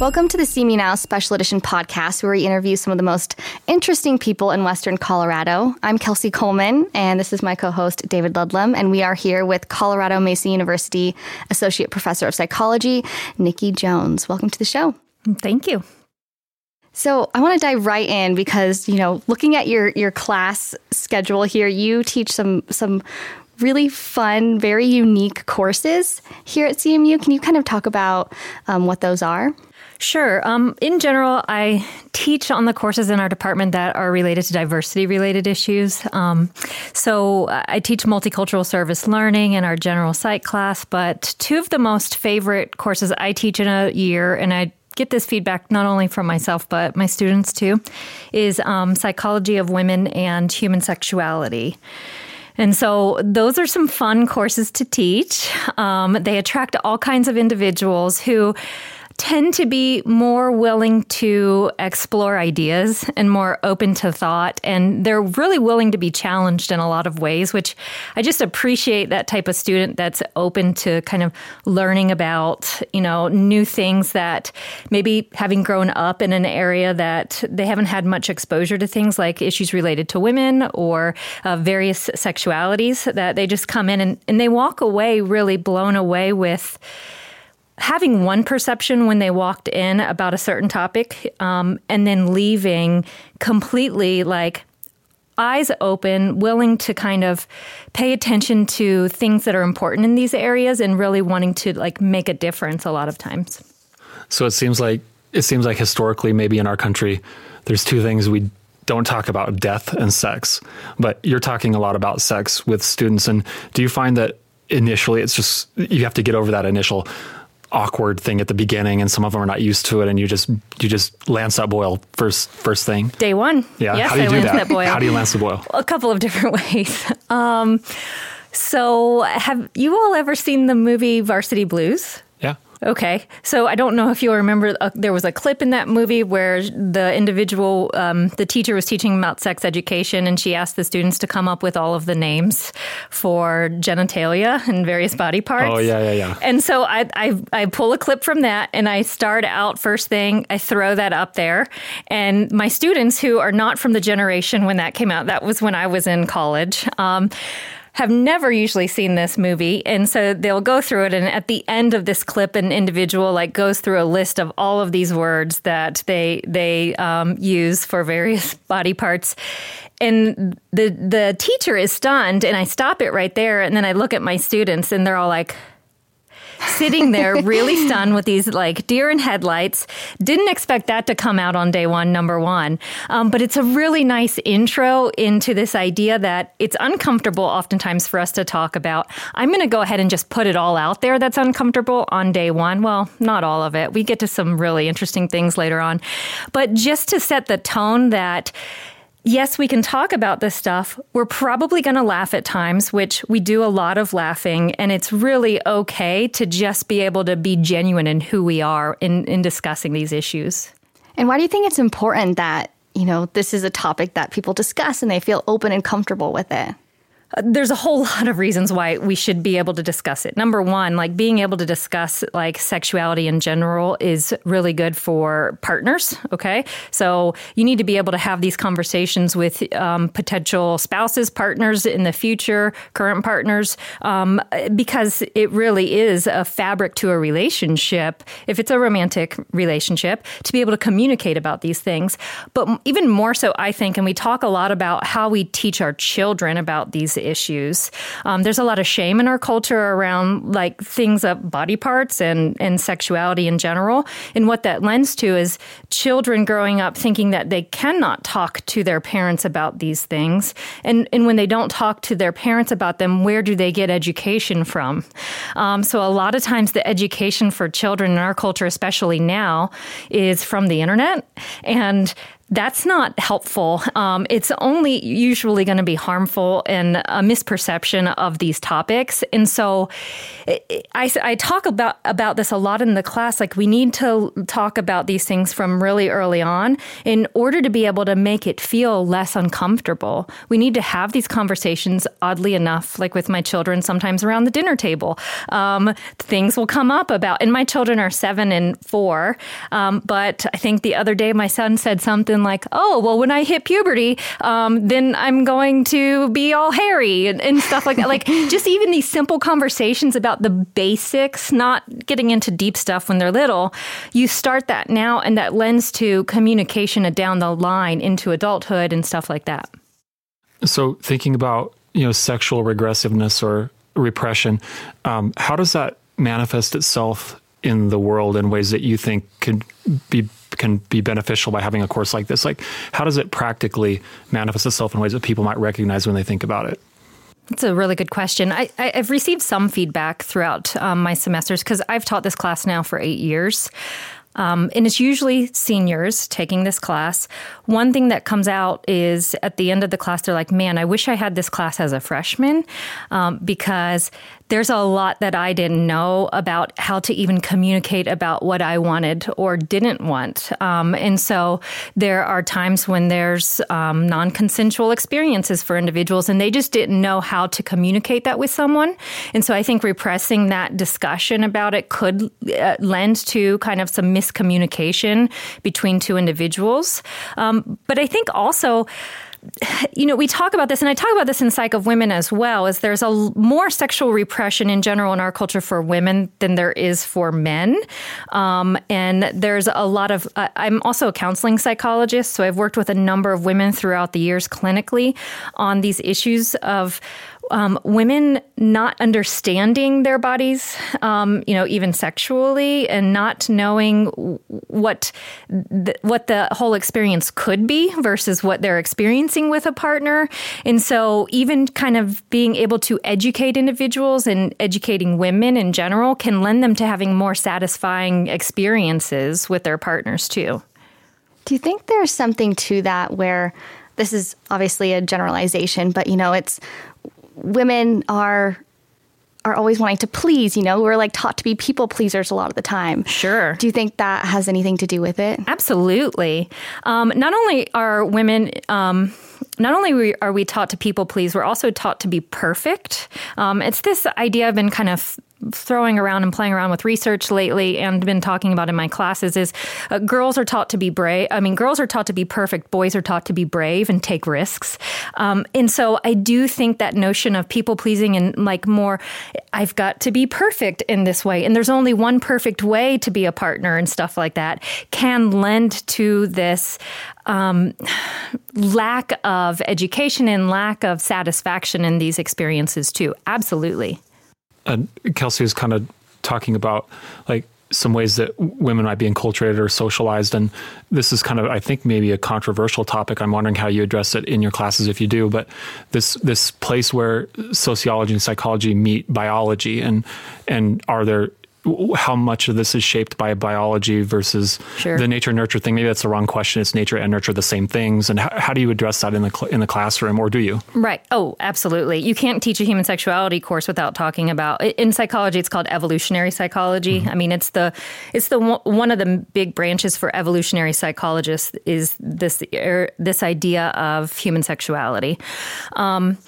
Welcome to the CMU Now Special Edition podcast, where we interview some of the most interesting people in Western Colorado. I'm Kelsey Coleman, and this is my co host, David Ludlam, and we are here with Colorado Mesa University Associate Professor of Psychology, Nikki Jones. Welcome to the show. Thank you. So I want to dive right in because you know, looking at your your class schedule here, you teach some some really fun, very unique courses here at CMU. Can you kind of talk about um, what those are? Sure. Um, in general, I teach on the courses in our department that are related to diversity related issues. Um, so I teach multicultural service learning in our general psych class, but two of the most favorite courses I teach in a year, and I get this feedback not only from myself but my students too, is um, psychology of women and human sexuality. And so those are some fun courses to teach. Um, they attract all kinds of individuals who tend to be more willing to explore ideas and more open to thought. And they're really willing to be challenged in a lot of ways, which I just appreciate that type of student that's open to kind of learning about, you know, new things that maybe having grown up in an area that they haven't had much exposure to things like issues related to women or uh, various sexualities that they just come in and, and they walk away really blown away with having one perception when they walked in about a certain topic um, and then leaving completely like eyes open, willing to kind of pay attention to things that are important in these areas and really wanting to like make a difference a lot of times. So it seems like it seems like historically maybe in our country there's two things we don't talk about death and sex. But you're talking a lot about sex with students and do you find that initially it's just you have to get over that initial awkward thing at the beginning and some of them are not used to it and you just you just lance that boil first first thing. Day one. Yeah. Yes, how do you I do that, that boil. how do you lance the boil? A couple of different ways. Um, so have you all ever seen the movie varsity blues Okay. So I don't know if you'll remember, uh, there was a clip in that movie where the individual, um, the teacher was teaching about sex education and she asked the students to come up with all of the names for genitalia and various body parts. Oh, yeah, yeah, yeah. And so I, I, I pull a clip from that and I start out first thing, I throw that up there. And my students who are not from the generation when that came out, that was when I was in college. Um, have never usually seen this movie. And so they'll go through it. And at the end of this clip an individual like goes through a list of all of these words that they they um, use for various body parts. And the the teacher is stunned. And i stop it right there. And then i look at my students and they're all like sitting there really stunned with these like deer in headlights. Didn't expect that to come out on day one, number one. Um, but it's a really nice intro into this idea that it's uncomfortable oftentimes for us to talk about. I'm going to go ahead and just put it all out there that's uncomfortable on day one. Well, not all of it. We get to some really interesting things later on. But just to set the tone that yes, we can talk about this stuff. We're probably going to laugh at times, which we do a lot of laughing. And it's really okay to just be able to be genuine in who we are in, in discussing these issues. And why do you think it's important that, you know, this is a topic that people discuss and they feel open and comfortable with it? There's a whole lot of reasons why we should be able to discuss it. Number one, like being able to discuss like sexuality in general is really good for partners. Okay. So you need to be able to have these conversations with um, potential spouses, partners in the future, current partners, um, because it really is a fabric to a relationship. If it's a romantic relationship, to be able to communicate about these things. But even more so, I think, and we talk a lot about how we teach our children about these issues. Um, there's a lot of shame in our culture around like things of body parts and, and sexuality in general. And what that lends to is children growing up thinking that they cannot talk to their parents about these things. And, and when they don't talk to their parents about them, where do they get education from? Um, so a lot of times the education for children in our culture, especially now, is from the internet. And that's not helpful. Um, it's only usually going to be harmful and a misperception of these topics. And so I, I talk about, about this a lot in the class. Like, we need to talk about these things from really early on in order to be able to make it feel less uncomfortable. We need to have these conversations, oddly enough, like with my children, sometimes around the dinner table. Um, things will come up about, and my children are seven and four. Um, but I think the other day my son said something something like, oh, well, when I hit puberty, um, then I'm going to be all hairy and, and stuff like that. like just even these simple conversations about the basics, not getting into deep stuff when they're little, you start that now and that lends to communication down the line into adulthood and stuff like that. So thinking about, you know, sexual regressiveness or repression, um, how does that manifest itself in the world in ways that you think could be can be beneficial by having a course like this? Like, how does it practically manifest itself in ways that people might recognize when they think about it? That's a really good question. I, have received some feedback throughout um, my semesters because I've taught this class now for eight years. Um, and it's usually seniors taking this class. One thing that comes out is at the end of the class, they're like, man, I wish I had this class as a freshman um, because there's a lot that I didn't know about how to even communicate about what I wanted or didn't want. Um, and so there are times when there's um, non consensual experiences for individuals, and they just didn't know how to communicate that with someone. And so I think repressing that discussion about it could uh, lend to kind of some miscommunication between two individuals. Um, but I think also, you know, we talk about this, and I talk about this in Psych of Women as well, is there's a more sexual repression in general in our culture for women than there is for men. Um, and there's a lot of, uh, I'm also a counseling psychologist, so I've worked with a number of women throughout the years clinically on these issues of um, women not understanding their bodies, um, you know, even sexually, and not knowing what the, what the whole experience could be versus what they're experiencing with a partner. And so, even kind of being able to educate individuals and educating women in general can lend them to having more satisfying experiences with their partners too. Do you think there's something to that where this is obviously a generalization, but you know, it's women are are always wanting to please, you know, we're like taught to be people pleasers a lot of the time. Sure. Do you think that has anything to do with it? Absolutely. Um, not only are women, um, not only are we taught to people please, we're also taught to be perfect. Um, it's this idea I've been kind of throwing around and playing around with research lately and been talking about in my classes is uh, girls are taught to be brave. I mean, girls are taught to be perfect. Boys are taught to be brave and take risks. Um, and so I do think that notion of people pleasing and like more, I've got to be perfect in this way. And there's only one perfect way to be a partner and stuff like that can lend to this um, lack of education and lack of satisfaction in these experiences too. Absolutely uh, Kelsey was kind of talking about like some ways that women might be enculturated or socialized. And this is kind of, I think, maybe a controversial topic. I'm wondering how you address it in your classes if you do. But this this place where sociology and psychology meet biology, and and are there how much of this is shaped by biology versus sure. the nature nurture thing. Maybe that's the wrong question. It's nature and nurture the same things, and how, how do you address that in the cl- in the classroom, or do you? Right. Oh, absolutely. You can't teach a human sexuality course without talking about in psychology. It's called evolutionary psychology. Mm-hmm. I mean, it's the it's the one of the big branches for evolutionary psychologists is this er, this idea of human sexuality. Um,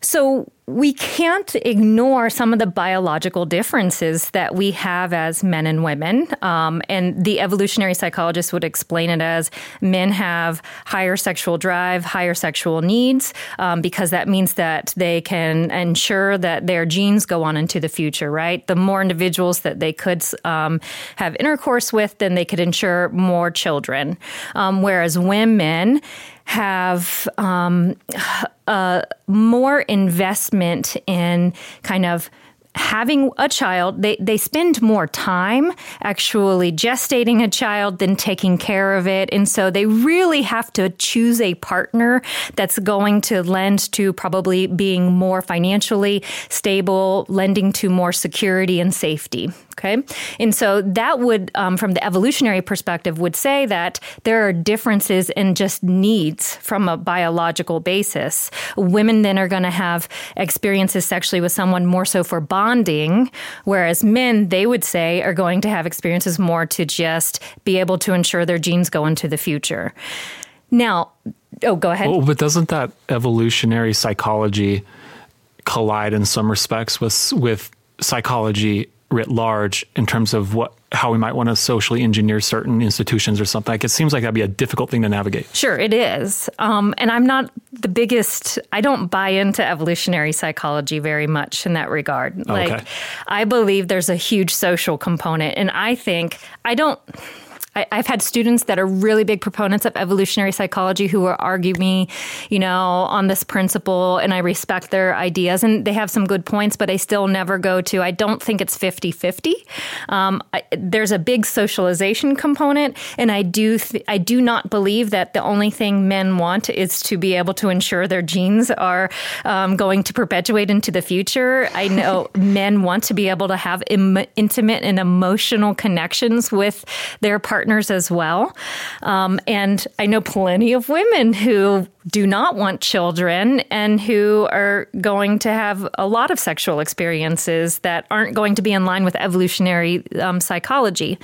so we can't ignore some of the biological differences that we have as men and women. Um, and the evolutionary psychologist would explain it as men have higher sexual drive, higher sexual needs, um, because that means that they can ensure that their genes go on into the future, right? The more individuals that they could um, have intercourse with, then they could ensure more children. Um, whereas women, have um, uh, more investment in kind of having a child, they, they spend more time actually gestating a child than taking care of it. And so they really have to choose a partner that's going to lend to probably being more financially stable, lending to more security and safety. Okay. And so that would, um, from the evolutionary perspective, would say that there are differences in just needs from a biological basis. Women then are going to have experiences sexually with someone more so for bonding, whereas men, they would say, are going to have experiences more to just be able to ensure their genes go into the future. Now, oh, go ahead. Well, but doesn't that evolutionary psychology collide in some respects with with psychology writ large in terms of what how we might want to socially engineer certain institutions or something. Like it seems like that'd be a difficult thing to navigate. Sure, it is. Um, and I'm not the biggest. I don't buy into evolutionary psychology very much in that regard. Like, okay. I believe there's a huge social component, and I think I don't. I, have had students that are really big proponents of evolutionary psychology who will argue me, you know, on this principle, and I respect their ideas, and they have some good points, but I still never go to, I don't think it's 50 50. Um, there's a big socialization component, and I do, th- I do not believe that the only thing men want is to be able to ensure their genes are um, going to perpetuate into the future. I know men want to be able to have Im- intimate and emotional connections with their partner partners as well. Um, and I know plenty of women who do not want children and who are going to have a lot of sexual experiences that aren't going to be in line with evolutionary um, psychology.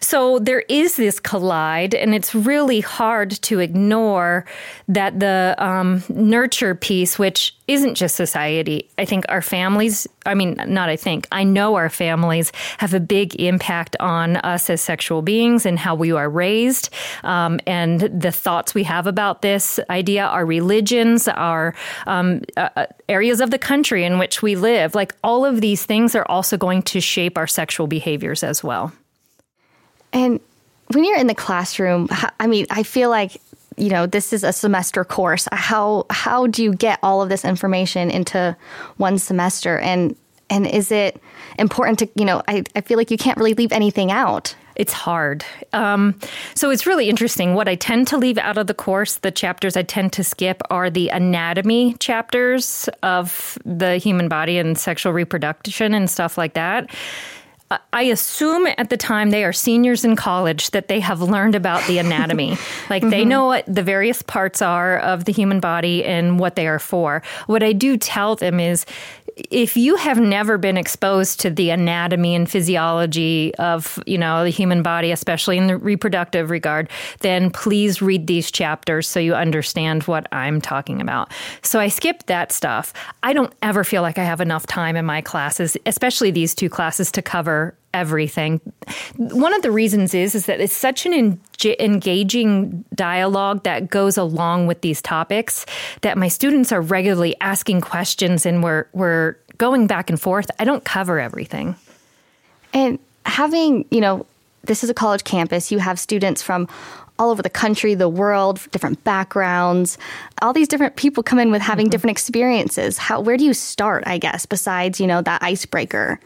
So there is this collide, and it's really hard to ignore that the um, nurture piece, which isn't just society. I think our families, I mean, not I think, I know our families have a big impact on us as sexual beings and how we are raised um, and the thoughts we have about this idea, our religions, our um, uh, uh, areas of the country in which we live. Like all of these things are also going to shape our sexual behaviors as well. And when you're in the classroom, I mean, I feel like you know this is a semester course how how do you get all of this information into one semester and and is it important to you know i, I feel like you can't really leave anything out it's hard. Um, so it's really interesting. What I tend to leave out of the course, the chapters I tend to skip, are the anatomy chapters of the human body and sexual reproduction and stuff like that. I assume at the time they are seniors in college that they have learned about the anatomy. like mm-hmm. they know what the various parts are of the human body and what they are for. What I do tell them is if you have never been exposed to the anatomy and physiology of you know the human body especially in the reproductive regard then please read these chapters so you understand what i'm talking about. So i skipped that stuff. I don't ever feel like i have enough time in my classes especially these two classes to cover everything. One of the reasons is is that it's such an en- engaging dialogue that goes along with these topics that my students are regularly asking questions and we're we're going back and forth. I don't cover everything. And having, you know, this is a college campus, you have students from all over the country, the world, different backgrounds. All these different people come in with having mm-hmm. different experiences. How where do you start, I guess, besides, you know, that icebreaker?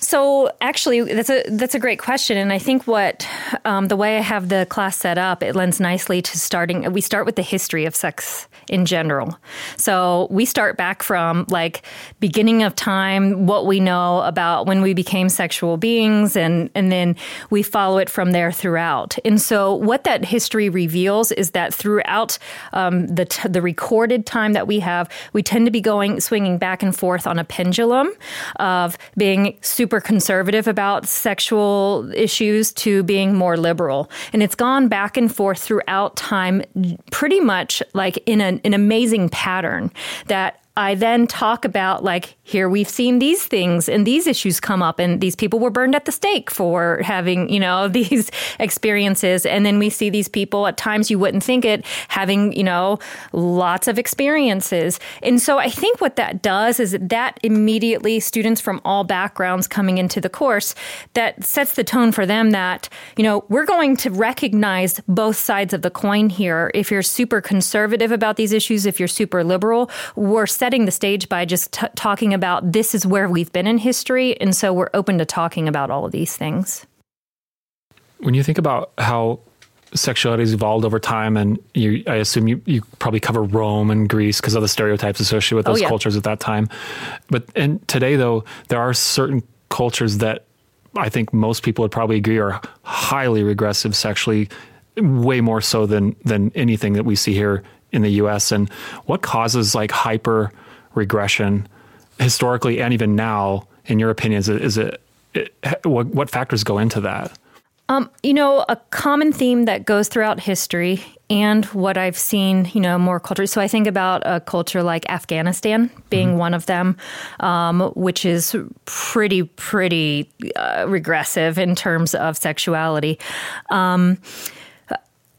So actually, that's a that's a great question, and I think what um, the way I have the class set up, it lends nicely to starting. We start with the history of sex in general. So we start back from like beginning of time, what we know about when we became sexual beings, and and then we follow it from there throughout. And so what that history reveals is that throughout um, the t- the recorded time that we have, we tend to be going swinging back and forth on a pendulum of being super conservative about sexual issues to being more liberal. And it's gone back and forth throughout time, pretty much like in an, an amazing pattern that I then talk about like here we've seen these things and these issues come up and these people were burned at the stake for having, you know, these experiences and then we see these people at times you wouldn't think it having, you know, lots of experiences. And so I think what that does is that, immediately students from all backgrounds coming into the course that sets the tone for them that, you know, we're going to recognize both sides of the coin here. If you're super conservative about these issues, if you're super liberal, we're setting setting the stage by just t- talking about this is where we've been in history. And so we're open to talking about all of these things. When you think about how sexuality has evolved over time, and you, I assume you, you probably cover Rome and Greece because of the stereotypes associated with Oh, those yeah. cultures at that time. But and today, though, there are certain cultures that I think most people would probably agree are highly regressive sexually, way more so than than anything that we see here in the U.S. And what causes like hyper regression historically and even now, in your opinion, is it, is it, it what, what factors go into that? You know, a common theme that goes throughout history and what I've seen, you know, more cultures. So I think about a culture like Afghanistan being one of them, um, which is pretty, pretty uh, regressive in terms of sexuality. Um,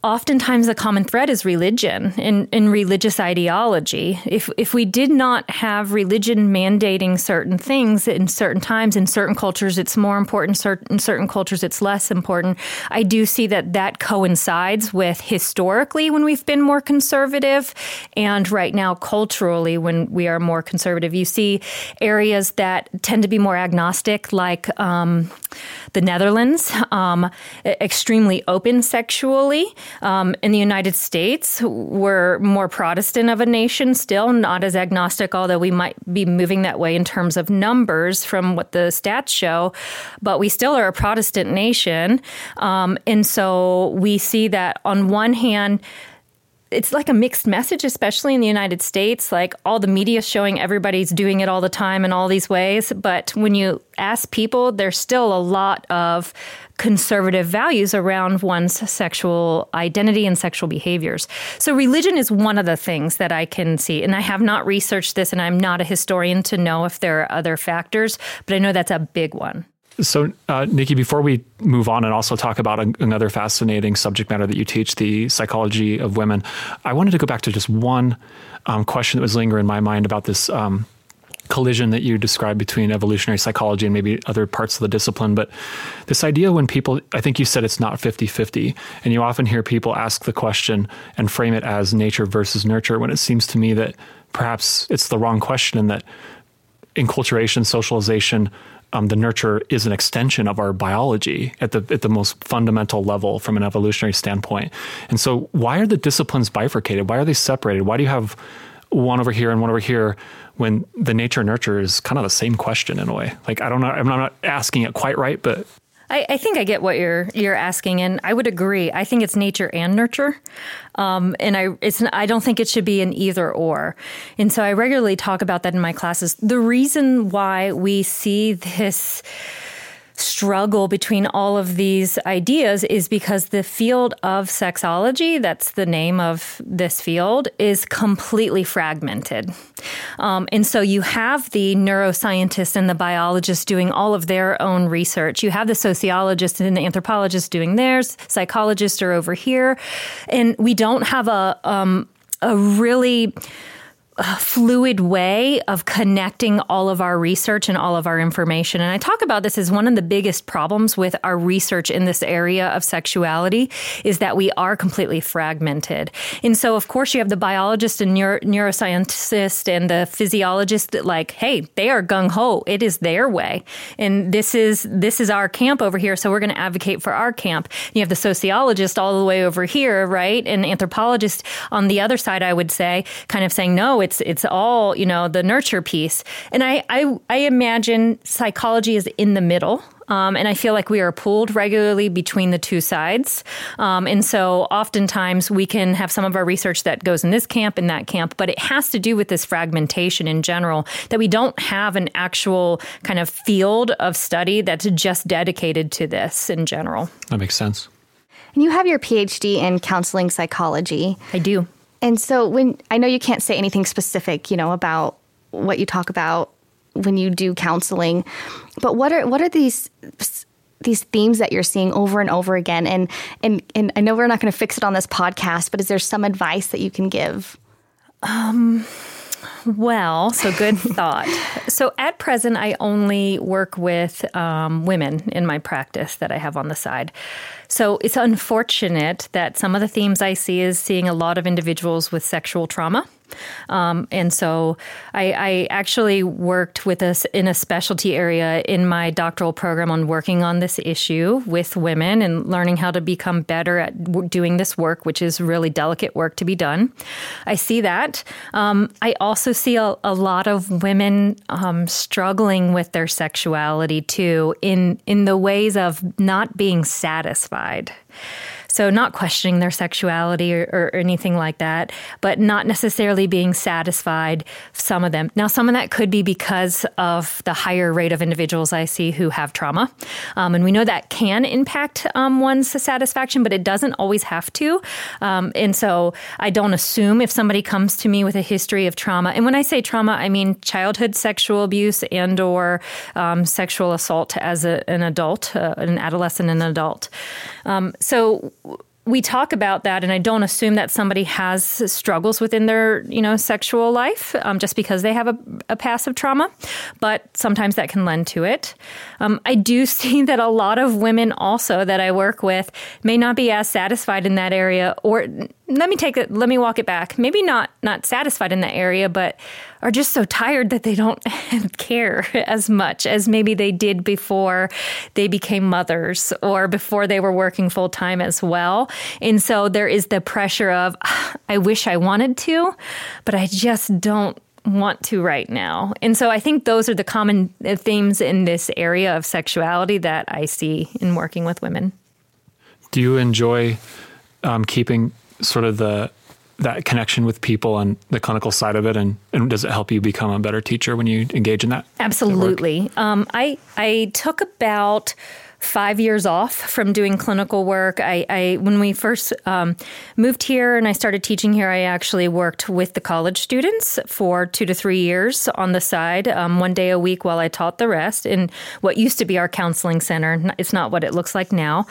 oftentimes the common thread is religion and, religious ideology. If if we did not have religion mandating certain things in certain times in certain cultures, it's more important. Certain certain cultures, it's less important. I do see that that coincides with historically when we've been more conservative, and right now culturally when we are more conservative. You see areas that tend to be more agnostic, like. Um, the Netherlands, um, extremely open sexually. Um, in the United States, we're more Protestant of a nation still, not as agnostic, although we might be moving that way in terms of numbers from what the stats show. But we still are a Protestant nation. Um, and so we see that on one hand, it's like a mixed message, especially in the United States. Like all the media showing everybody's doing it all the time in all these ways. But when you ask people, there's still a lot of conservative values around one's sexual identity and sexual behaviors. So religion is one of the things that I can see. And I have not researched this and I'm not a historian to know if there are other factors, but I know that's a big one. So, uh, Nikki, before we move on and also talk about a, another fascinating subject matter that you teach, the psychology of women, I wanted to go back to just one um, question that was lingering in my mind about this um, collision that you described between evolutionary psychology and maybe other parts of the discipline. But this idea when people, I think you said it's not 50 50, and you often hear people ask the question and frame it as nature versus nurture, when it seems to me that perhaps it's the wrong question and that enculturation, socialization, um, the nurture is an extension of our biology at the at the most fundamental level from an evolutionary standpoint. And so, why are the disciplines bifurcated? Why are they separated? Why do you have one over here and one over here when the nature nurture is kind of the same question in a way? Like I don't know, I'm not asking it quite right, but I, I, think I get what you're you're asking, and I would agree. I think it's nature and nurture, um, and I it's I don't think it should be an either or. And so I regularly talk about that in my classes. The reason why we see this struggle between all of these ideas is because the field of sexology, that's the name of this field, is completely fragmented. Um, and so you have the neuroscientists and the biologists doing all of their own research. You have the sociologists and the anthropologists doing theirs, psychologists are over here. And we don't have a, um, a really fluid way of connecting all of our research and all of our information. And I talk about this as one of the biggest problems with our research in this area of sexuality is that we are completely fragmented. And so, of course, you have the biologist and neuro- neuroscientist and the physiologist that like, hey, they are gung ho. It is their way. And this is this is our camp over here. So we're going to advocate for our camp. You have the sociologist all the way over here, right? And anthropologist on the other side, I would say, kind of saying, no, it's it's all you know the nurture piece and i i, I imagine psychology is in the middle um, and I feel like we are pulled regularly between the two sides. Um, and so oftentimes we can have some of our research that goes in this camp and that camp, but it has to do with this fragmentation in general, that we don't have an actual kind of field of study that's just dedicated to this in general. that makes sense. And you have your PhD in counseling psychology. I do. And so when I know you can't say anything specific, you know, about what you talk about when you do counseling, but what are what are these these themes that you're seeing over and over again? And and and I know we're not going to fix it on this podcast, but is there some advice that you can give? Um well, so good thought. So at present, I only work with um, women in my practice that I have on the side. So it's unfortunate that some of the themes I see is seeing a lot of individuals with sexual trauma. Um, and so I, I, actually worked with us in a specialty area in my doctoral program on working on this issue with women and learning how to become better at doing this work, which is really delicate work to be done. I see that. Um, I also see a, a lot of women um, struggling with their sexuality too, in in the ways of not being satisfied. So, not questioning their sexuality or, or, anything like that, but not necessarily being satisfied, some of them. Now, some of that could be because of the higher rate of individuals I see who have trauma. Um, and we know that can impact um, one's satisfaction, but it doesn't always have to. Um, and so, I don't assume if somebody comes to me with a history of trauma, and when I say trauma, I mean childhood sexual abuse and or um, sexual assault as a, an adult, uh, an adolescent and adult. Um, so we talk about that, and I don't assume that somebody has struggles within their, you know, sexual life um, just because they have a, a, of trauma, but sometimes that can lend to it. Um, I do see that a lot of women also that I work with may not be as satisfied in that area, or let me take it let me walk it back maybe not not satisfied in that area but are just so tired that they don't care as much as maybe they did before they became mothers or before they were working full time as well and so there is the pressure of i wish i wanted to but i just don't want to right now. And so I think those are the common uh, themes in this area of sexuality that I see in working with women. Do you enjoy um, keeping sort of the that connection with people and the clinical side of it and, and does it help you become a better teacher when you engage in that absolutely. Um, I, I took about five years off from doing clinical work. I, I when we first um, moved here and I started teaching here, I actually worked with the college students for two to three years on the side, um, one day a week while I taught the rest in what used to be our counseling center. It's not what it looks like now.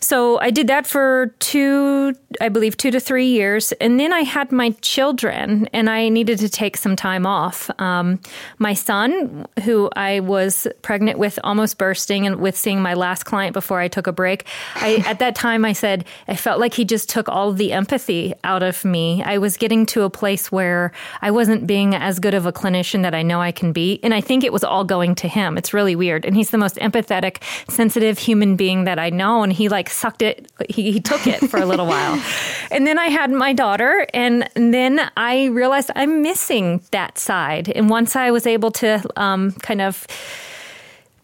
So I did that for two, I believe, two to three years, and then I had my children, and I needed to take some time off. Um, my son, who I was pregnant with, almost bursting, and with seeing my last last client before I took a break. I, at that time, I said, I felt like he just took all the empathy out of me. I was getting to a place where I wasn't being as good of a clinician that I know I can be. And I think it was all going to him. It's really weird. And he's the most empathetic, sensitive human being that I know. And he like sucked it, he, he took it for a little while. And then I had my daughter. And then I realized I'm missing that side. And once I was able to um, kind of,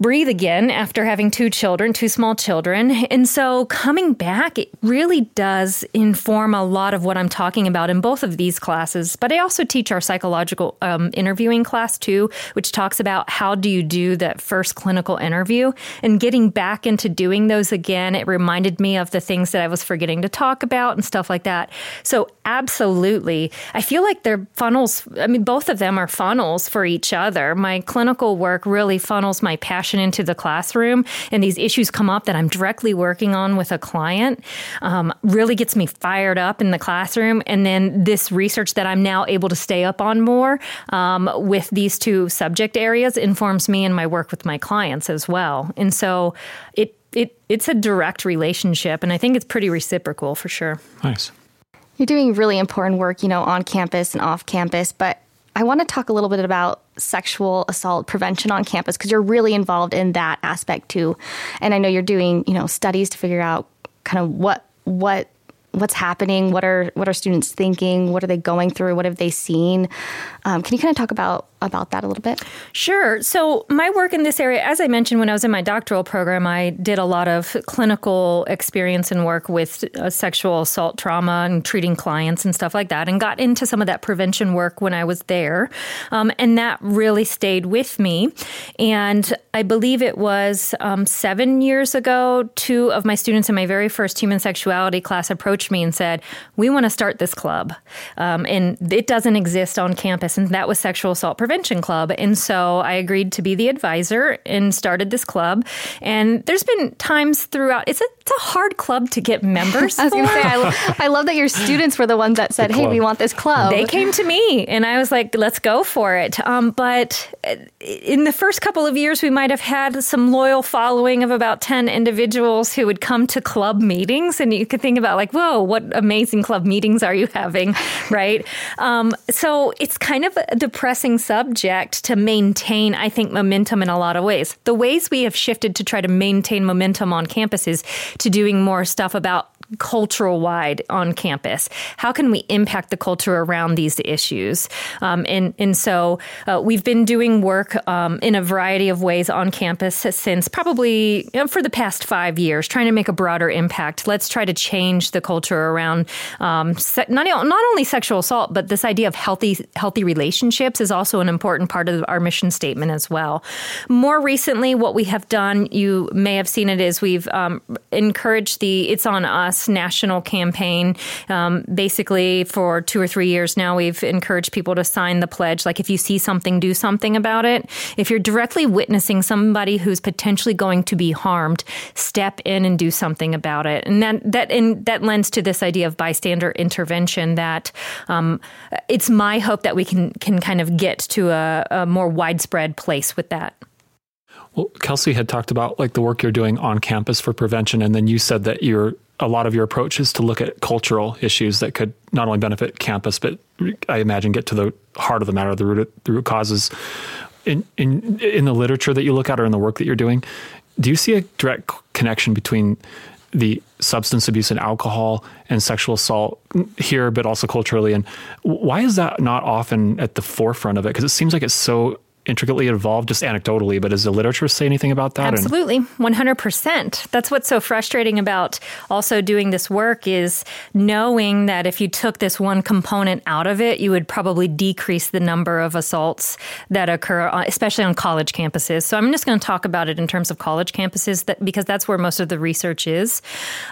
breathe again after having two children, two small children. And so coming back, it really does inform a lot of what I'm talking about in both of these classes. But I also teach our psychological um, interviewing class too, which talks about how do you do that first clinical interview and getting back into doing those again. It reminded me of the things that I was forgetting to talk about and stuff like that. So absolutely, I feel like they're funnels. I mean, both of them are funnels for each other. My clinical work really funnels my passion passion into the classroom and these issues come up that I'm directly working on with a client um, really gets me fired up in the classroom. And then this research that I'm now able to stay up on more um, with these two subject areas informs me in my work with my clients as well. And so it it it's a direct relationship, and I think it's pretty reciprocal for sure. Nice. You're doing really important work, you know, on campus and off campus, but I want to talk a little bit about sexual assault prevention on campus because you're really involved in that aspect too. And I know you're doing, you know, studies to figure out kind of what what what's happening, what are what are students thinking, what are they going through, what have they seen. Um, can you kind of talk about about that a little bit? Sure. So, my work in this area, as I mentioned when I was in my doctoral program, I did a lot of clinical experience and work with uh, sexual assault trauma and treating clients and stuff like that, and got into some of that prevention work when I was there. Um, and that really stayed with me. And I believe it was um, seven years ago, two of my students in my very first human sexuality class approached me and said, We want to start this club. Um, and it doesn't exist on campus. And that was sexual assault prevention Club. And so I agreed to be the advisor and started this club. And there's been times throughout, it's a, it's a hard club to get members. I was going to say, I, lo- I, love that your students were the ones that said, hey, we want this club. They came to me and I was like, let's go for it. Um, but in the first couple of years, we might have had some loyal following of about 10 individuals who would come to club meetings. And you could think about, like, whoa, what amazing club meetings are you having? right. Um, so it's kind of a depressing subject to maintain, I think, momentum in a lot of ways. The ways we have shifted to try to maintain momentum on campuses to doing more stuff about cultural wide on campus? How can we impact the culture around these issues? Um, and and so uh, we've been doing work um, in a variety of ways on campus since probably you know, for the past five years, trying to make a broader impact. Let's try to change the culture around um, se- not not only sexual assault, but this idea of healthy healthy relationships is also an important part of our mission statement as well. More recently, what we have done, you may have seen it, is we've um, encouraged the "It's on Us." National campaign. Um, basically, for two or three years now, we've encouraged people to sign the pledge. Like, if you see something, do something about it. If you're directly witnessing somebody who's potentially going to be harmed, step in and do something about it. And that that and that lends to this idea of bystander intervention. That um, it's my hope that we can can kind of get to a, a more widespread place with that. Well, Kelsey had talked about like the work you're doing on campus for prevention, and then you said that you're a lot of your approach is to look at cultural issues that could not only benefit campus, but I imagine get to the heart of the matter, the root, the root causes. In, in in the literature that you look at or in the work that you're doing, do you see a direct connection between the substance abuse and alcohol and sexual assault here, but also culturally? And why is that not often at the forefront of it? Because it seems like it's so intricately involved just anecdotally, but does the literature say anything about that? Absolutely, 100%. That's what's so frustrating about also doing this work is knowing that if you took this one component out of it, you would probably decrease the number of assaults that occur, uh, especially on college campuses. So I'm just going to talk about it in terms of college campuses that, because that's where most of the research is.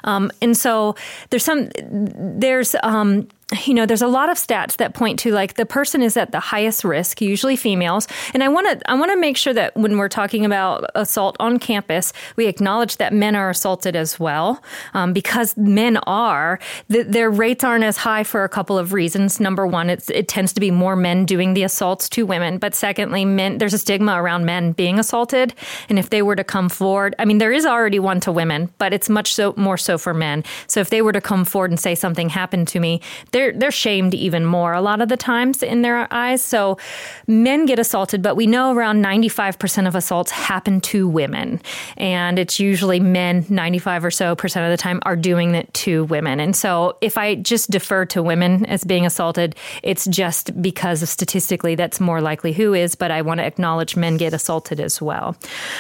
Um, and so there's some, there's, um, you know, there's a lot of stats that point to like the person is at the highest risk, usually females. And I want to I want to make sure that when we're talking about assault on campus, we acknowledge that men are assaulted as well, um, because men are. The, their rates aren't as high for a couple of reasons. Number one, it tends to be more men doing the assaults to women. But secondly, men there's a stigma around men being assaulted, and if they were to come forward, I mean, there is already one to women, but it's much so more so for men. So if they were to come forward and say something happened to me they're they're shamed even more a lot of the times in their eyes. So men get assaulted, but we know around 95% of assaults happen to women. And it's usually men 95 or so percent of the time are doing it to women. And so if I just defer to women as being assaulted, it's just because of statistically that's more likely who is, but I want to acknowledge men get assaulted as well.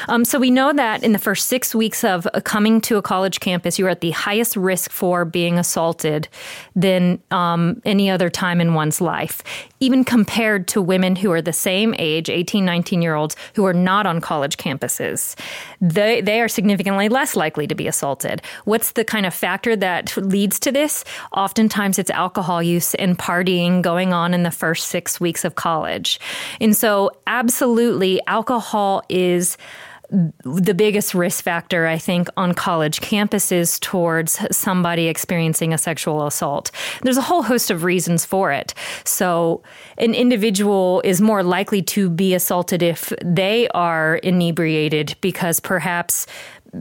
Um, so we know that in the first six weeks of coming to a college campus, you are at the highest risk for being assaulted than um, um, any other time in one's life, even compared to women who are the same age, 18, 19 year olds, who are not on college campuses. They, they are significantly less likely to be assaulted. What's the kind of factor that leads to this? Oftentimes it's alcohol use and partying going on in the first six weeks of college. And so, absolutely, alcohol is the biggest risk factor, I think, on college campuses towards somebody experiencing a sexual assault. There's a whole host of reasons for it. So, an individual is more likely to be assaulted if they are inebriated because perhaps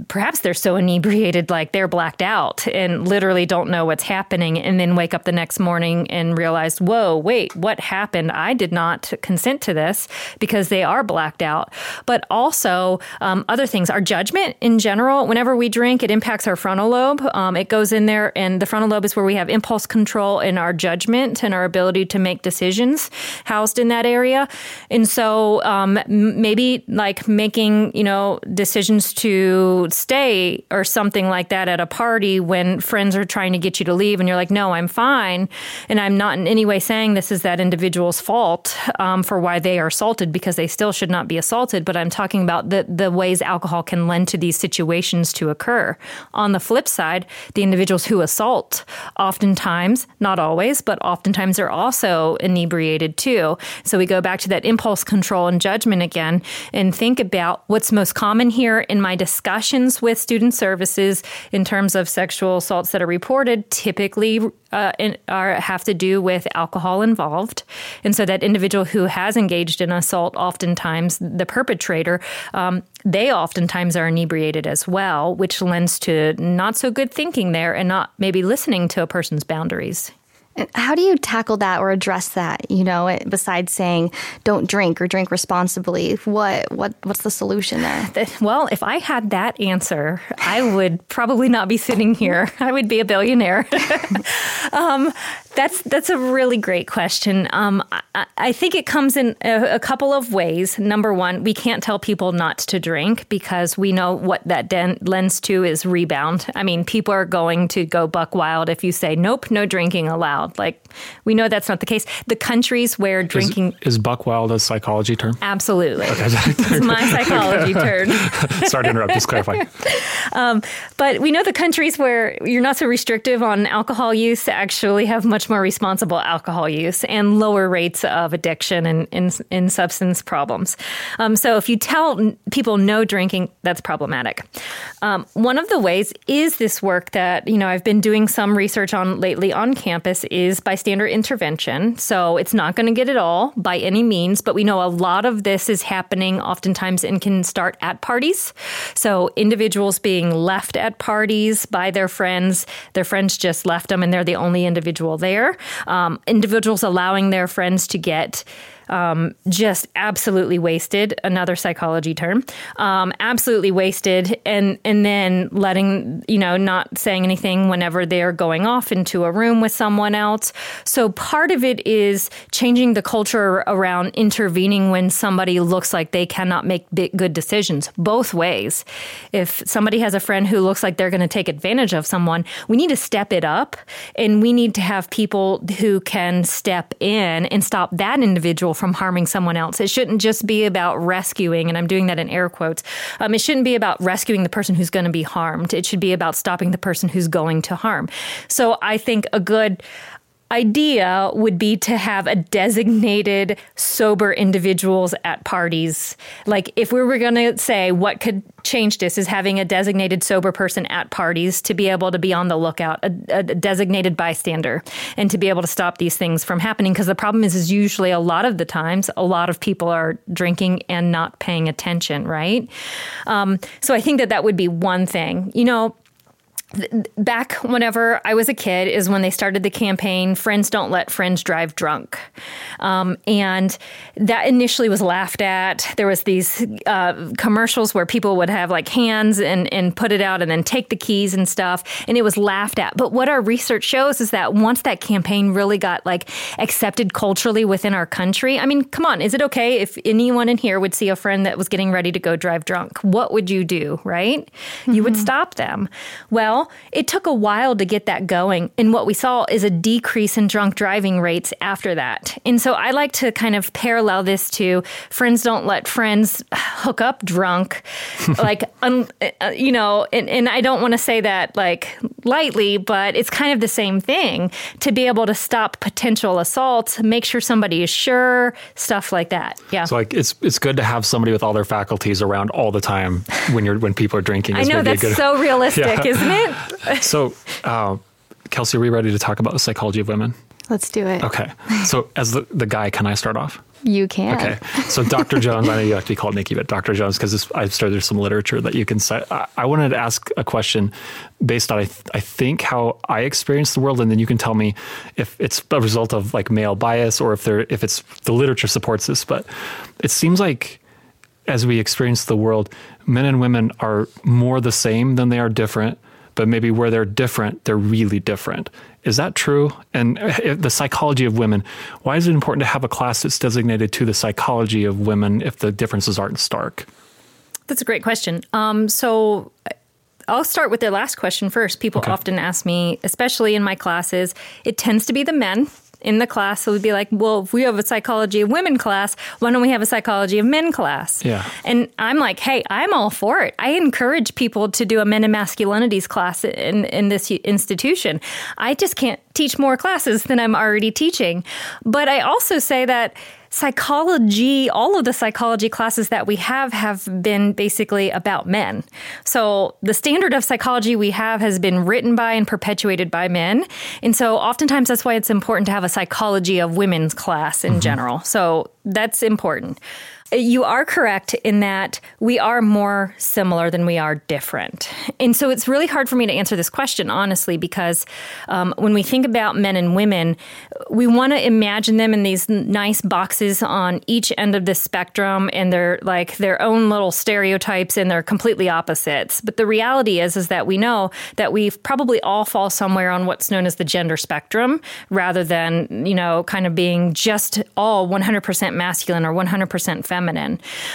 perhaps they're so inebriated like they're blacked out and literally don't know what's happening and then wake up the next morning and realize whoa wait what happened? I did not consent to this because they are blacked out. But also um, other things our judgment in general whenever we drink it impacts our frontal lobe. Um, it goes in there and the frontal lobe is where we have impulse control and our judgment and our ability to make decisions housed in that area. And so um, maybe like making you know decisions to stay or something like that at a party when friends are trying to get you to leave and you're like, no, I'm fine. And I'm not in any way saying this is that individual's fault um, for why they are assaulted because they still should not be assaulted. But I'm talking about the, the ways alcohol can lend to these situations to occur. On the flip side, the individuals who assault oftentimes, not always, but oftentimes are also inebriated too. So we go back to that impulse control and judgment again and think about what's most common here in my discussions with student services in terms of sexual assaults that are reported typically uh, are have to do with alcohol involved, and so that individual who has engaged in assault, oftentimes the perpetrator, um, they oftentimes are inebriated as well, which lends to not so good thinking there and not maybe listening to a person's boundaries. How do you tackle that or address that? You know, besides saying don't drink or drink responsibly, what what what's the solution there? Well, if I had that answer, I would probably not be sitting here. I would be a billionaire. um, that's that's a really great question. Um, I, I, think it comes in a, a, couple of ways. Number one, we can't tell people not to drink because we know what that den- lends to is rebound. I mean, people are going to go buck wild if you say nope, no drinking allowed. Like we know that's not the case. The countries where drinking is, is buck wild a psychology term. Absolutely, okay. it's my psychology term. Sorry to interrupt. Just clarify. Um, but we know the countries where you're not so restrictive on alcohol use actually have much more responsible alcohol use and lower rates of addiction and in, in substance problems. Um, so if you tell people no drinking, that's problematic. Um, one of the ways is this work that you know I've been doing some research on lately on campus is bystander intervention. So it's not going to get it all by any means, but we know a lot of this is happening oftentimes and can start at parties. So individuals being left at parties by their friends, their friends just left them and they're the only individual there Um, individuals allowing their friends to get um, just absolutely wasted. Another psychology term, um, absolutely wasted, and and then letting you know not saying anything whenever they're going off into a room with someone else. So part of it is changing the culture around intervening when somebody looks like they cannot make good decisions both ways. If somebody has a friend who looks like they're going to take advantage of someone, we need to step it up, and we need to have people who can step in and stop that individual from harming someone else. It shouldn't just be about rescuing, and I'm doing that in air quotes. Um, it shouldn't be about rescuing the person who's going to be harmed. It should be about stopping the person who's going to harm. So I think a good idea would be to have a designated sober individuals at parties. Like if we were going to say what could change this is having a designated sober person at parties to be able to be on the lookout, a, a designated bystander, and to be able to stop these things from happening. Because the problem is, is usually a lot of the times, a lot of people are drinking and not paying attention, right? Um, so I think that that would be one thing. You know, back whenever I was a kid is when they started the campaign Friends Don't Let Friends Drive Drunk. Um, and that initially was laughed at. There was these uh, commercials where people would have like hands and, and put it out and then take the keys and stuff. And it was laughed at. But what our research shows is that once that campaign really got like accepted culturally within our country, I mean, come on, is it okay if anyone in here would see a friend that was getting ready to go drive drunk? What would you do, right? Mm-hmm. You would mm-hmm. stop them. Well, it took a while to get that going. And what we saw is a decrease in drunk driving rates after that. And so I like to kind of parallel this to friends don't let friends hook up drunk. like, um, you know, and, and I don't want to say that like lightly, but it's kind of the same thing to be able to stop potential assaults, make sure somebody is sure, stuff like that. Yeah. So like it's it's good to have somebody with all their faculties around all the time when you're when people are drinking. I know that's good, so realistic, yeah. isn't it? so, uh, Kelsey, are we ready to talk about the psychology of women? Let's do it. Okay. So, as the, the guy, can I start off? You can. Okay. So, Dr. Jones, I know you have to be called Nikki, but Dr. Jones, because I've started there's some literature that you can say. I, I wanted to ask a question based on, I, th- I think, how I experience the world, and then you can tell me if it's a result of like male bias or if there if it's the literature supports this. But it seems like as we experience the world, men and women are more the same than they are different but maybe where they're different, they're really different. Is that true? And the psychology of women, why is it important to have a class that's designated to the psychology of women if the differences aren't stark? That's a great question. Um, so I'll start with the last question first. People Okay. often ask me, especially in my classes, it tends to be the men in the class. So we'd be like, well, if we have a psychology of women class, why don't we have a psychology of men class? Yeah. And I'm like, hey, I'm all for it. I encourage people to do a men and masculinities class in, in this institution. I just can't teach more classes than I'm already teaching. But I also say that psychology, all of the psychology classes that we have have been basically about men. So the standard of psychology we have has been written by and perpetuated by men. And so oftentimes that's why it's important to have a psychology of women's class in mm-hmm. general. So that's important. You are correct in that we are more similar than we are different. And so it's really hard for me to answer this question, honestly, because um, when we think about men and women, we want to imagine them in these nice boxes on each end of the spectrum and they're like their own little stereotypes and they're completely opposites. But the reality is, is that we know that we probably all fall somewhere on what's known as the gender spectrum rather than, you know, kind of being just all 100% masculine or 100% feminine.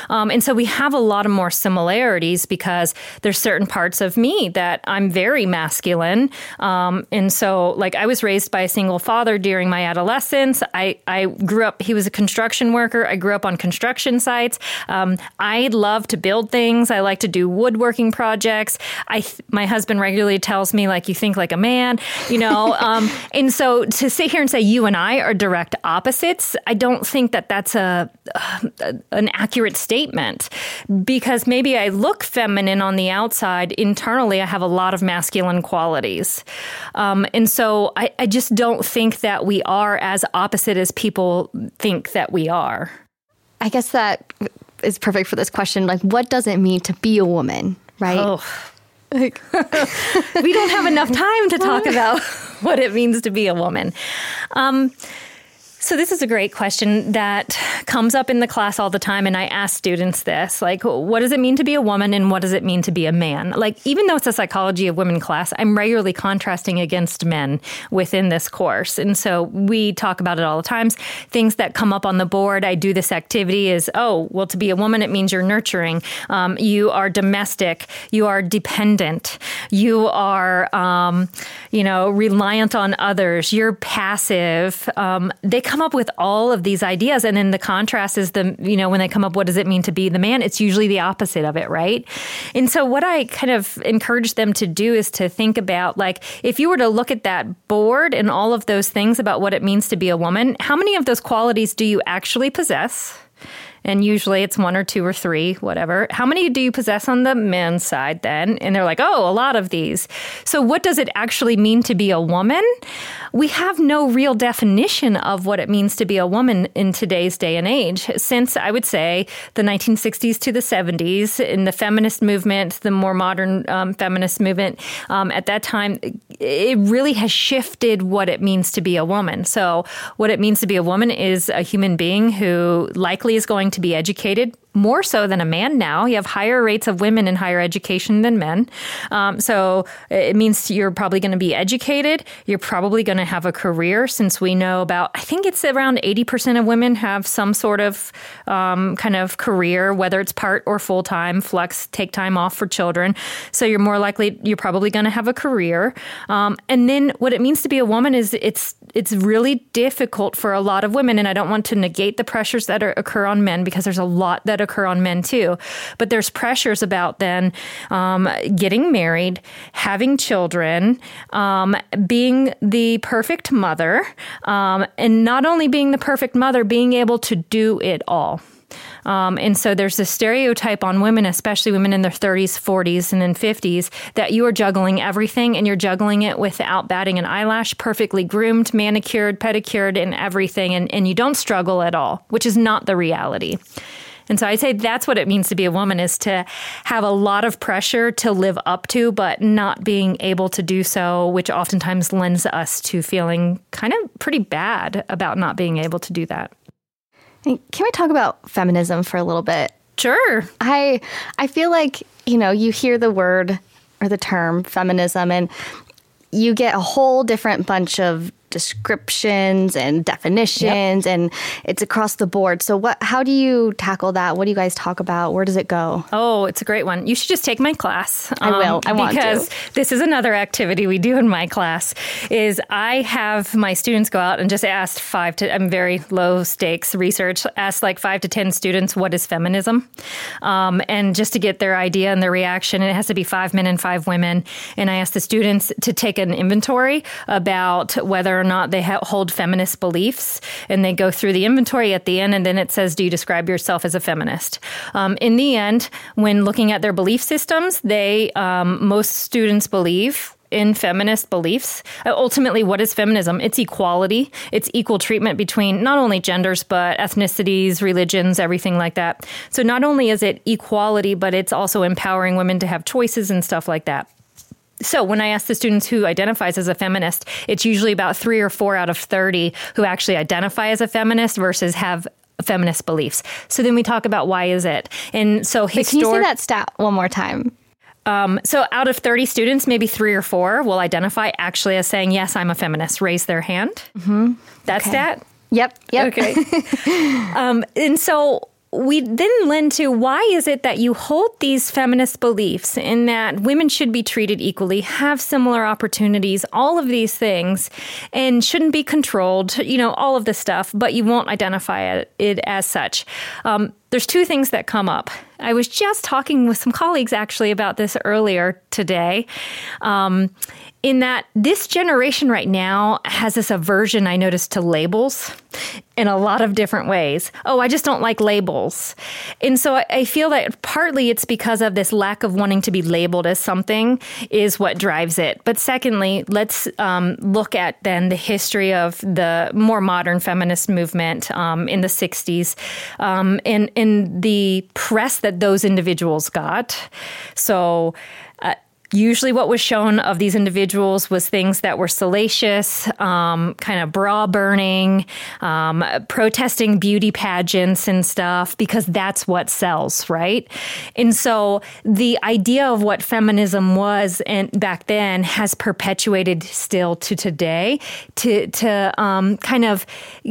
Um, and so we have a lot of more similarities because there's certain parts of me that I'm very masculine. Um, and so, like, I was raised by a single father during my adolescence. I, I grew up, he was a construction worker. I grew up on construction sites. Um, I love to build things. I like to do woodworking projects. I, my husband regularly tells me, like, you think like a man, you know. um, and so to sit here and say you and I are direct opposites, I don't think that that's a, a an accurate statement because maybe I look feminine on the outside. Internally, I have a lot of masculine qualities. Um, and so I, I just don't think that we are as opposite as people think that we are. I guess that is perfect for this question. Like, what does it mean to be a woman, right? Oh, Like, we don't have enough time to talk about what it means to be a woman. Um, so this is a great question that comes up in the class all the time and I ask students this like what does it mean to be a woman and what does it mean to be a man? Like even though it's a psychology of women class I'm regularly contrasting against men within this course. And so we talk about it all the times. Things that come up on the board I do this activity is oh well to be a woman it means you're nurturing. Um, you are domestic. You are dependent. You are um, you know reliant on others. You're passive. Um, they come up with all of these ideas. And then the contrast is the you know when they come up what does it mean to be the man? It's usually the opposite of it right? And so what i kind of encourage them to do is to think about like if you were to look at that board and all of those things about what it means to be a woman how many of those qualities do you actually possess and usually it's one or two or three, whatever. How many do you possess on the men's side then? And they're like, oh, a lot of these. So, what does it actually mean to be a woman? We have no real definition of what it means to be a woman in today's day and age. Since I would say the 1960s to the 70s, in the feminist movement, the more modern um, feminist movement, um, at that time, it really has shifted what it means to be a woman. So, what it means to be a woman is a human being who likely is going to be educated more so than a man now. You have higher rates of women in higher education than men. Um, so it means you're probably going to be educated. You're probably going to have a career since we know about, I think it's around 80% of women have some sort of um, kind of career, whether it's part or full time, flex, take time off for children. So you're more likely, you're probably going to have a career. Um, and then what it means to be a woman is it's, it's really difficult for a lot of women. And I don't want to negate the pressures that are, occur on men because there's a lot that occur on men too. But there's pressures about then um, getting married, having children, um, being the perfect mother, um, and not only being the perfect mother, being able to do it all. Um, and so there's this stereotype on women, especially women in their 30s, 40s, and then 50s, that you are juggling everything and you're juggling it without batting an eyelash, perfectly groomed, manicured, pedicured, and everything. And, and you don't struggle at all, which is not the reality. And so I'd say that's what it means to be a woman is to have a lot of pressure to live up to, but not being able to do so, which oftentimes lends us to feeling kind of pretty bad about not being able to do that. can we talk about feminism for a little bit? Sure. I I feel like you know you hear the word or the term feminism and you get a whole different bunch of descriptions and definitions yep. and it's across the board. So what how do you tackle that? What do you guys talk about? Where does it go? Oh, it's a great one. You should just take my class. I will. Um, I want because to. this is another activity we do in my class is I have my students go out and just ask 5 to I'm very low stakes research ask like 5 to 10 students what is feminism? Um, and just to get their idea and their reaction and it has to be 5 men and 5 women and I ask the students to take an inventory about whether or not they ha- hold feminist beliefs. And they go through the inventory at the end, and then it says, Do you describe yourself as a feminist? Um, in the end, when looking at their belief systems, they, um, most students believe in feminist beliefs. Uh, ultimately, what is feminism? It's equality. It's equal treatment between not only genders, but ethnicities, religions, everything like that. So, not only is it equality, but it's also empowering women to have choices and stuff like that. So when I ask the students who identifies as a feminist, it's usually about three or four out of 30 who actually identify as a feminist versus have feminist beliefs. So then we talk about why is it? And so histor- can you say that stat one more time? Um, so out of 30 students, maybe three or four will identify actually as saying, yes, I'm a feminist, raise their hand. Mm-hmm. That okay. stat? Yep. Yep. Okay. um, and so we then lend to why is it that you hold these feminist beliefs in that women should be treated equally, have similar opportunities, all of these things, and shouldn't be controlled, you know, all of this stuff, but you won't identify it, it as such. Um, there's two things that come up. I was just talking with some colleagues actually about this earlier today. Um, in that this generation right now has this aversion I noticed to labels in a lot of different ways. Oh, I just don't like labels. And so I feel that partly it's because of this lack of wanting to be labeled as something is what drives it. But secondly, let's um, look at then the history of the more modern feminist movement um, in the 60s um, and, and the press that those individuals got. So, Usually, what was shown of these individuals was things that were salacious, um, kind of bra burning, um, protesting beauty pageants and stuff, because that's what sells, right? And so, the idea of what feminism was and back then has perpetuated still to today to to um, kind of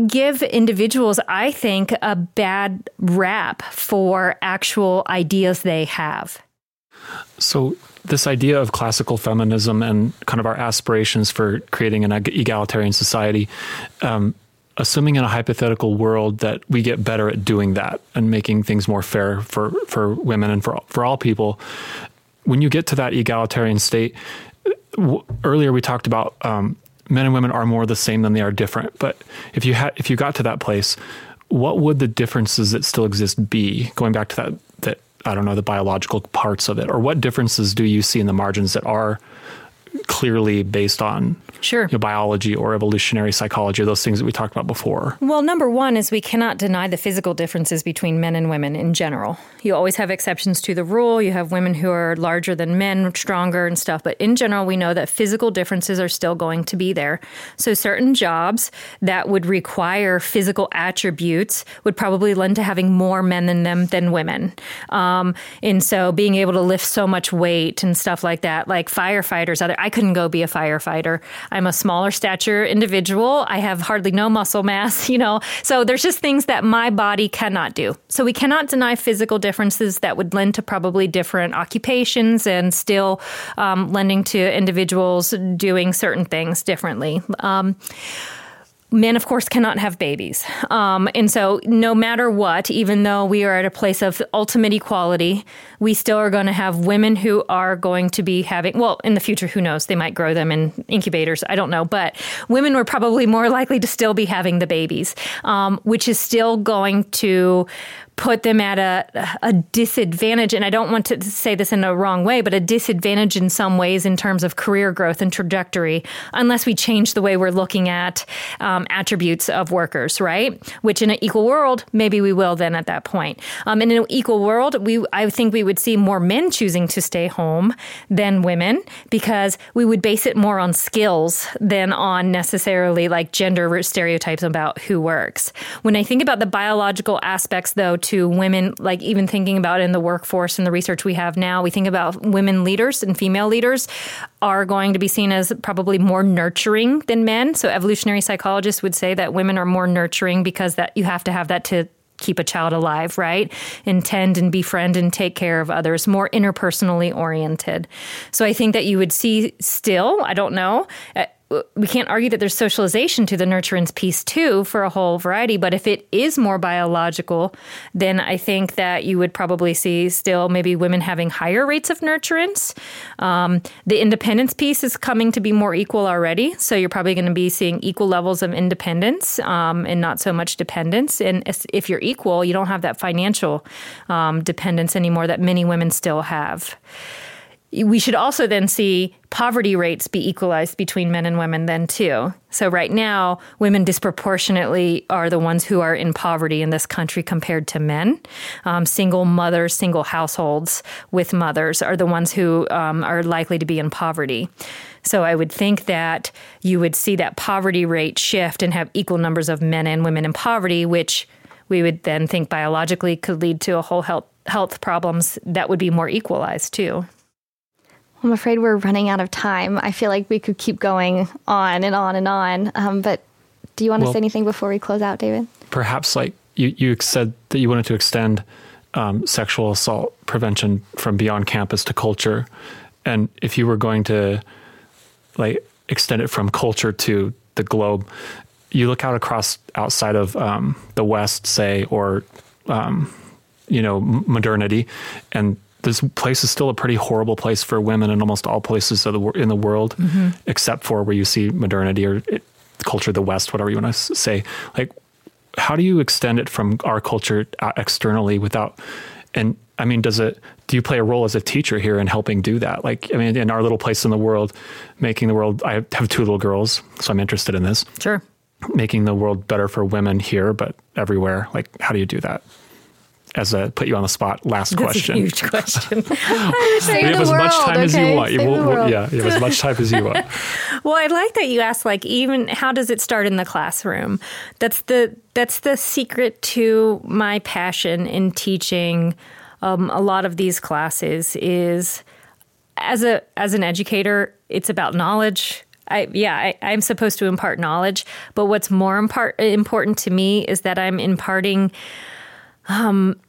give individuals, I think, a bad rap for actual ideas they have. So this idea of classical feminism and kind of our aspirations for creating an egalitarian society, um, assuming in a hypothetical world that we get better at doing that and making things more fair for, for women and for, for all people, when you get to that egalitarian state, w- earlier we talked about um, men and women are more the same than they are different. But if you had if you got to that place, what would the differences that still exist be? Going back to that that I don't know, the biological parts of it? Or what differences do you see in the margins that are clearly based on sure. You know, biology or evolutionary psychology, or those things that we talked about before? Well, number one is we cannot deny the physical differences between men and women in general. You always have exceptions to the rule. You have women who are larger than men, stronger and stuff. But in general, we know that physical differences are still going to be there. So certain jobs that would require physical attributes would probably lend to having more men in them than women. Um, and so being able to lift so much weight and stuff like that, like firefighters, other, I couldn't go be a firefighter. I'm a smaller stature individual. I have hardly no muscle mass, you know. So there's just things that my body cannot do. So we cannot deny physical differences that would lend to probably different occupations and still um, lending to individuals doing certain things differently. Um, men, of course, cannot have babies. Um, and so, no matter what, even though we are at a place of ultimate equality, we still are going to have women who are going to be having, well, in the future, who knows? They might grow them in incubators. I don't know. But women were probably more likely to still be having the babies, um, which is still going to put them at a, a disadvantage. And I don't want to say this in a wrong way, but a disadvantage in some ways in terms of career growth and trajectory, unless we change the way we're looking at um, attributes of workers, right? Which in an equal world, maybe we will then at that point. Um, in an equal world, we I think we would see more men choosing to stay home than women because we would base it more on skills than on necessarily like gender stereotypes about who works. When I think about the biological aspects, though, to women, like even thinking about in the workforce and the research we have now, we think about women leaders and female leaders are going to be seen as probably more nurturing than men. So evolutionary psychologists would say that women are more nurturing because that you have to have that to keep a child alive, right? And tend and befriend and take care of others, more interpersonally oriented. So I think that you would see still, I don't know, we can't argue that there's socialization to the nurturance piece too for a whole variety. But if it is more biological, then I think that you would probably see still maybe women having higher rates of nurturance. Um, the independence piece is coming to be more equal already. So you're probably going to be seeing equal levels of independence um, and not so much dependence. And if you're equal, you don't have that financial um, dependence anymore that many women still have we should also then see poverty rates be equalized between men and women then too. So right now, women disproportionately are the ones who are in poverty in this country compared to men. Um, single mothers, single households with mothers are the ones who um, are likely to be in poverty. So I would think that you would see that poverty rate shift and have equal numbers of men and women in poverty, which we would then think biologically could lead to a whole health health problems that would be more equalized too. I'm afraid we're running out of time. I feel like we could keep going on and on and on. Um, but do you want well, to say anything before we close out, David? Perhaps, like you, you said that you wanted to extend um, sexual assault prevention from beyond campus to culture. And if you were going to like extend it from culture to the globe, you look out across outside of um, the West, say, or um, you know modernity, and this place is still a pretty horrible place for women in almost all places the, in the world, mm-hmm. except for where you see modernity or it, culture of the West, whatever you want to say. Like, how do you extend it from our culture externally without? And I mean, does it? Do you play a role as a teacher here in helping do that? Like, I mean, in our little place in the world, making the world. I have two little girls, so I'm interested in this. Sure. Making the world better for women here, but everywhere. Like, how do you do that? As a put you on the spot last That's question. A huge question. Save you have as much time okay? as you want. You will, yeah, you have as much time as you want. well, I like that you asked like even how does it start in the classroom? That's the that's the secret to my passion in teaching um, a lot of these classes is as a as an educator, it's about knowledge. I, yeah, I, am supposed to impart knowledge, but what's more impart, important to me is that I'm imparting um,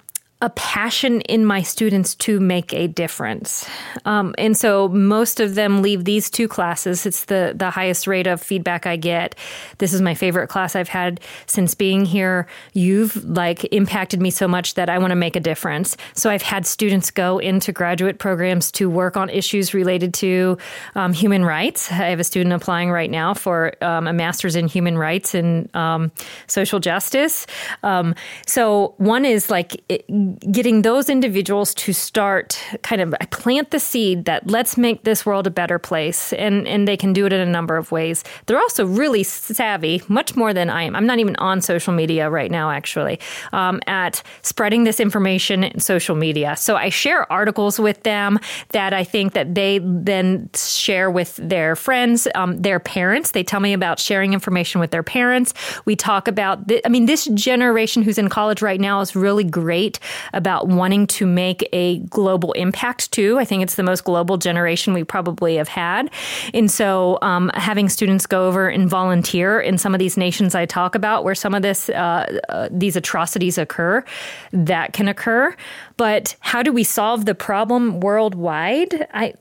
a passion in my students to make a difference. Um, and so most of them leave these two classes. It's the, the highest rate of feedback I get. This is my favorite class I've had since being here. You've like impacted me so much that I want to make a difference. So I've had students go into graduate programs to work on issues related to um, human rights. I have a student applying right now for um, a master's in human rights and um, social justice. Um, so one is like, it, getting those individuals to start kind of plant the seed that let's make this world a better place and and they can do it in a number of ways. They're also really savvy much more than i am. I'm not even on social media right now actually um, at spreading this information in social media. So i share articles with them that i think that they then share with their friends um, their parents. They tell me about sharing information with their parents. We talk about th- i mean this generation who's in college right now is really great about wanting to make a global impact too. I think it's the most global generation we probably have had. And so um, having students go over and volunteer in some of these nations I talk about where some of this uh, uh, these atrocities occur, that can occur. But how do we solve the problem worldwide? I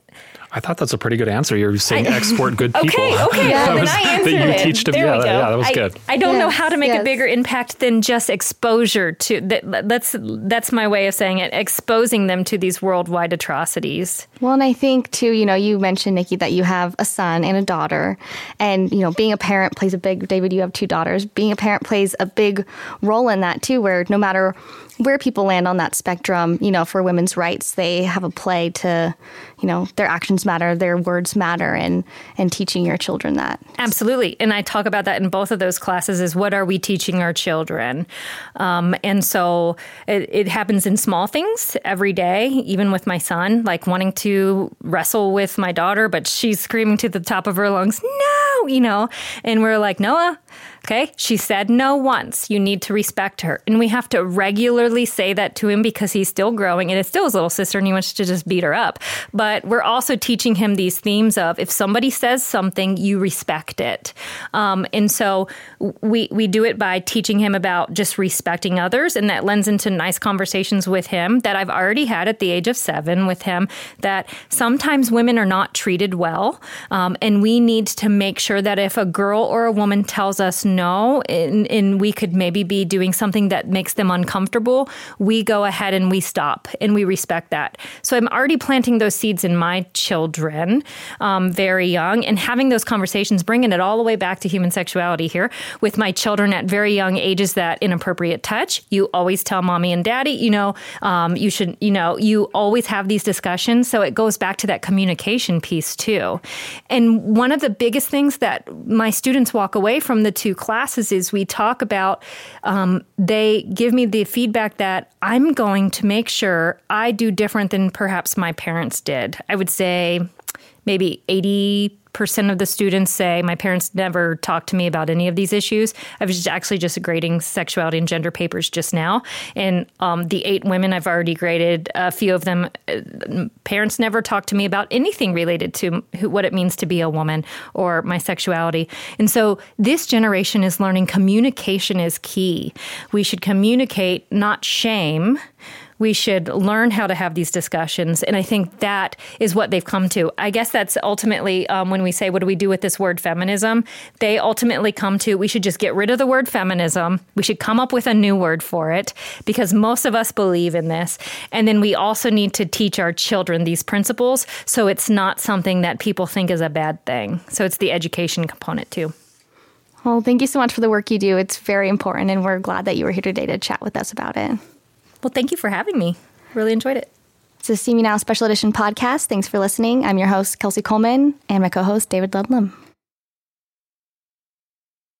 I thought that's a pretty good answer. You're saying I, export good people. Okay, okay. Yeah, that, was, that you teach them. There yeah, we go. yeah, that was I, good. I don't yes, know how to make yes. a bigger impact than just exposure to that. That's that's my way of saying it. Exposing them to these worldwide atrocities. Well, and I think too, you know, you mentioned Nikki that you have a son and a daughter, and you know, being a parent plays a big. David, you have two daughters. Being a parent plays a big role in that too. Where no matter where people land on that spectrum, you know, for women's rights, they have a play to, you know, their actions matter, their words matter, and and teaching your children that. Absolutely, and I talk about that in both of those classes. Is what are we teaching our children? Um, and so it, it happens in small things every day, even with my son, like wanting to wrestle with my daughter, but she's screaming to the top of her lungs, "No!" You know, and we're like, Noah Okay. She said no once. You need to respect her. And we have to regularly say that to him because he's still growing and it's still his little sister and he wants to just beat her up. But we're also teaching him these themes of if somebody says something, you respect it. Um, and so we, we do it by teaching him about just respecting others. And that lends into nice conversations with him that I've already had at the age of seven with him that sometimes women are not treated well. Um, and we need to make sure that if a girl or a woman tells us no, and, and we could maybe be doing something that makes them uncomfortable, we go ahead and we stop and we respect that. So I'm already planting those seeds in my children um, very young and having those conversations, bringing it all the way back to human sexuality here with my children at very young ages that inappropriate touch. You always tell mommy and daddy, you know, um, you should, you know, you always have these discussions. So it goes back to that communication piece too. And one of the biggest things that my students walk away from the two classes is we talk about, um, they give me the feedback that I'm going to make sure I do different than perhaps my parents did. I would say maybe 80 percent of the students say my parents never talked to me about any of these issues. I was actually just grading sexuality and gender papers just now, and um, the eight women I've already graded, a few of them, uh, parents never talked to me about anything related to who, what it means to be a woman or my sexuality. And so this generation is learning communication is key. We should communicate, not shame we should learn how to have these discussions. And I think that is what they've come to. I guess that's ultimately um, when we say, what do we do with this word feminism? They ultimately come to, we should just get rid of the word feminism. We should come up with a new word for it because most of us believe in this. And then we also need to teach our children these principles so it's not something that people think is a bad thing. So it's the education component too. Well, thank you so much for the work you do. It's very important, and we're glad that you were here today to chat with us about it. Well, thank you for having me. Really enjoyed it. It's a CMU Now Special Edition podcast. Thanks for listening. I'm your host, Kelsey Coleman, and my co host, David Ludlam.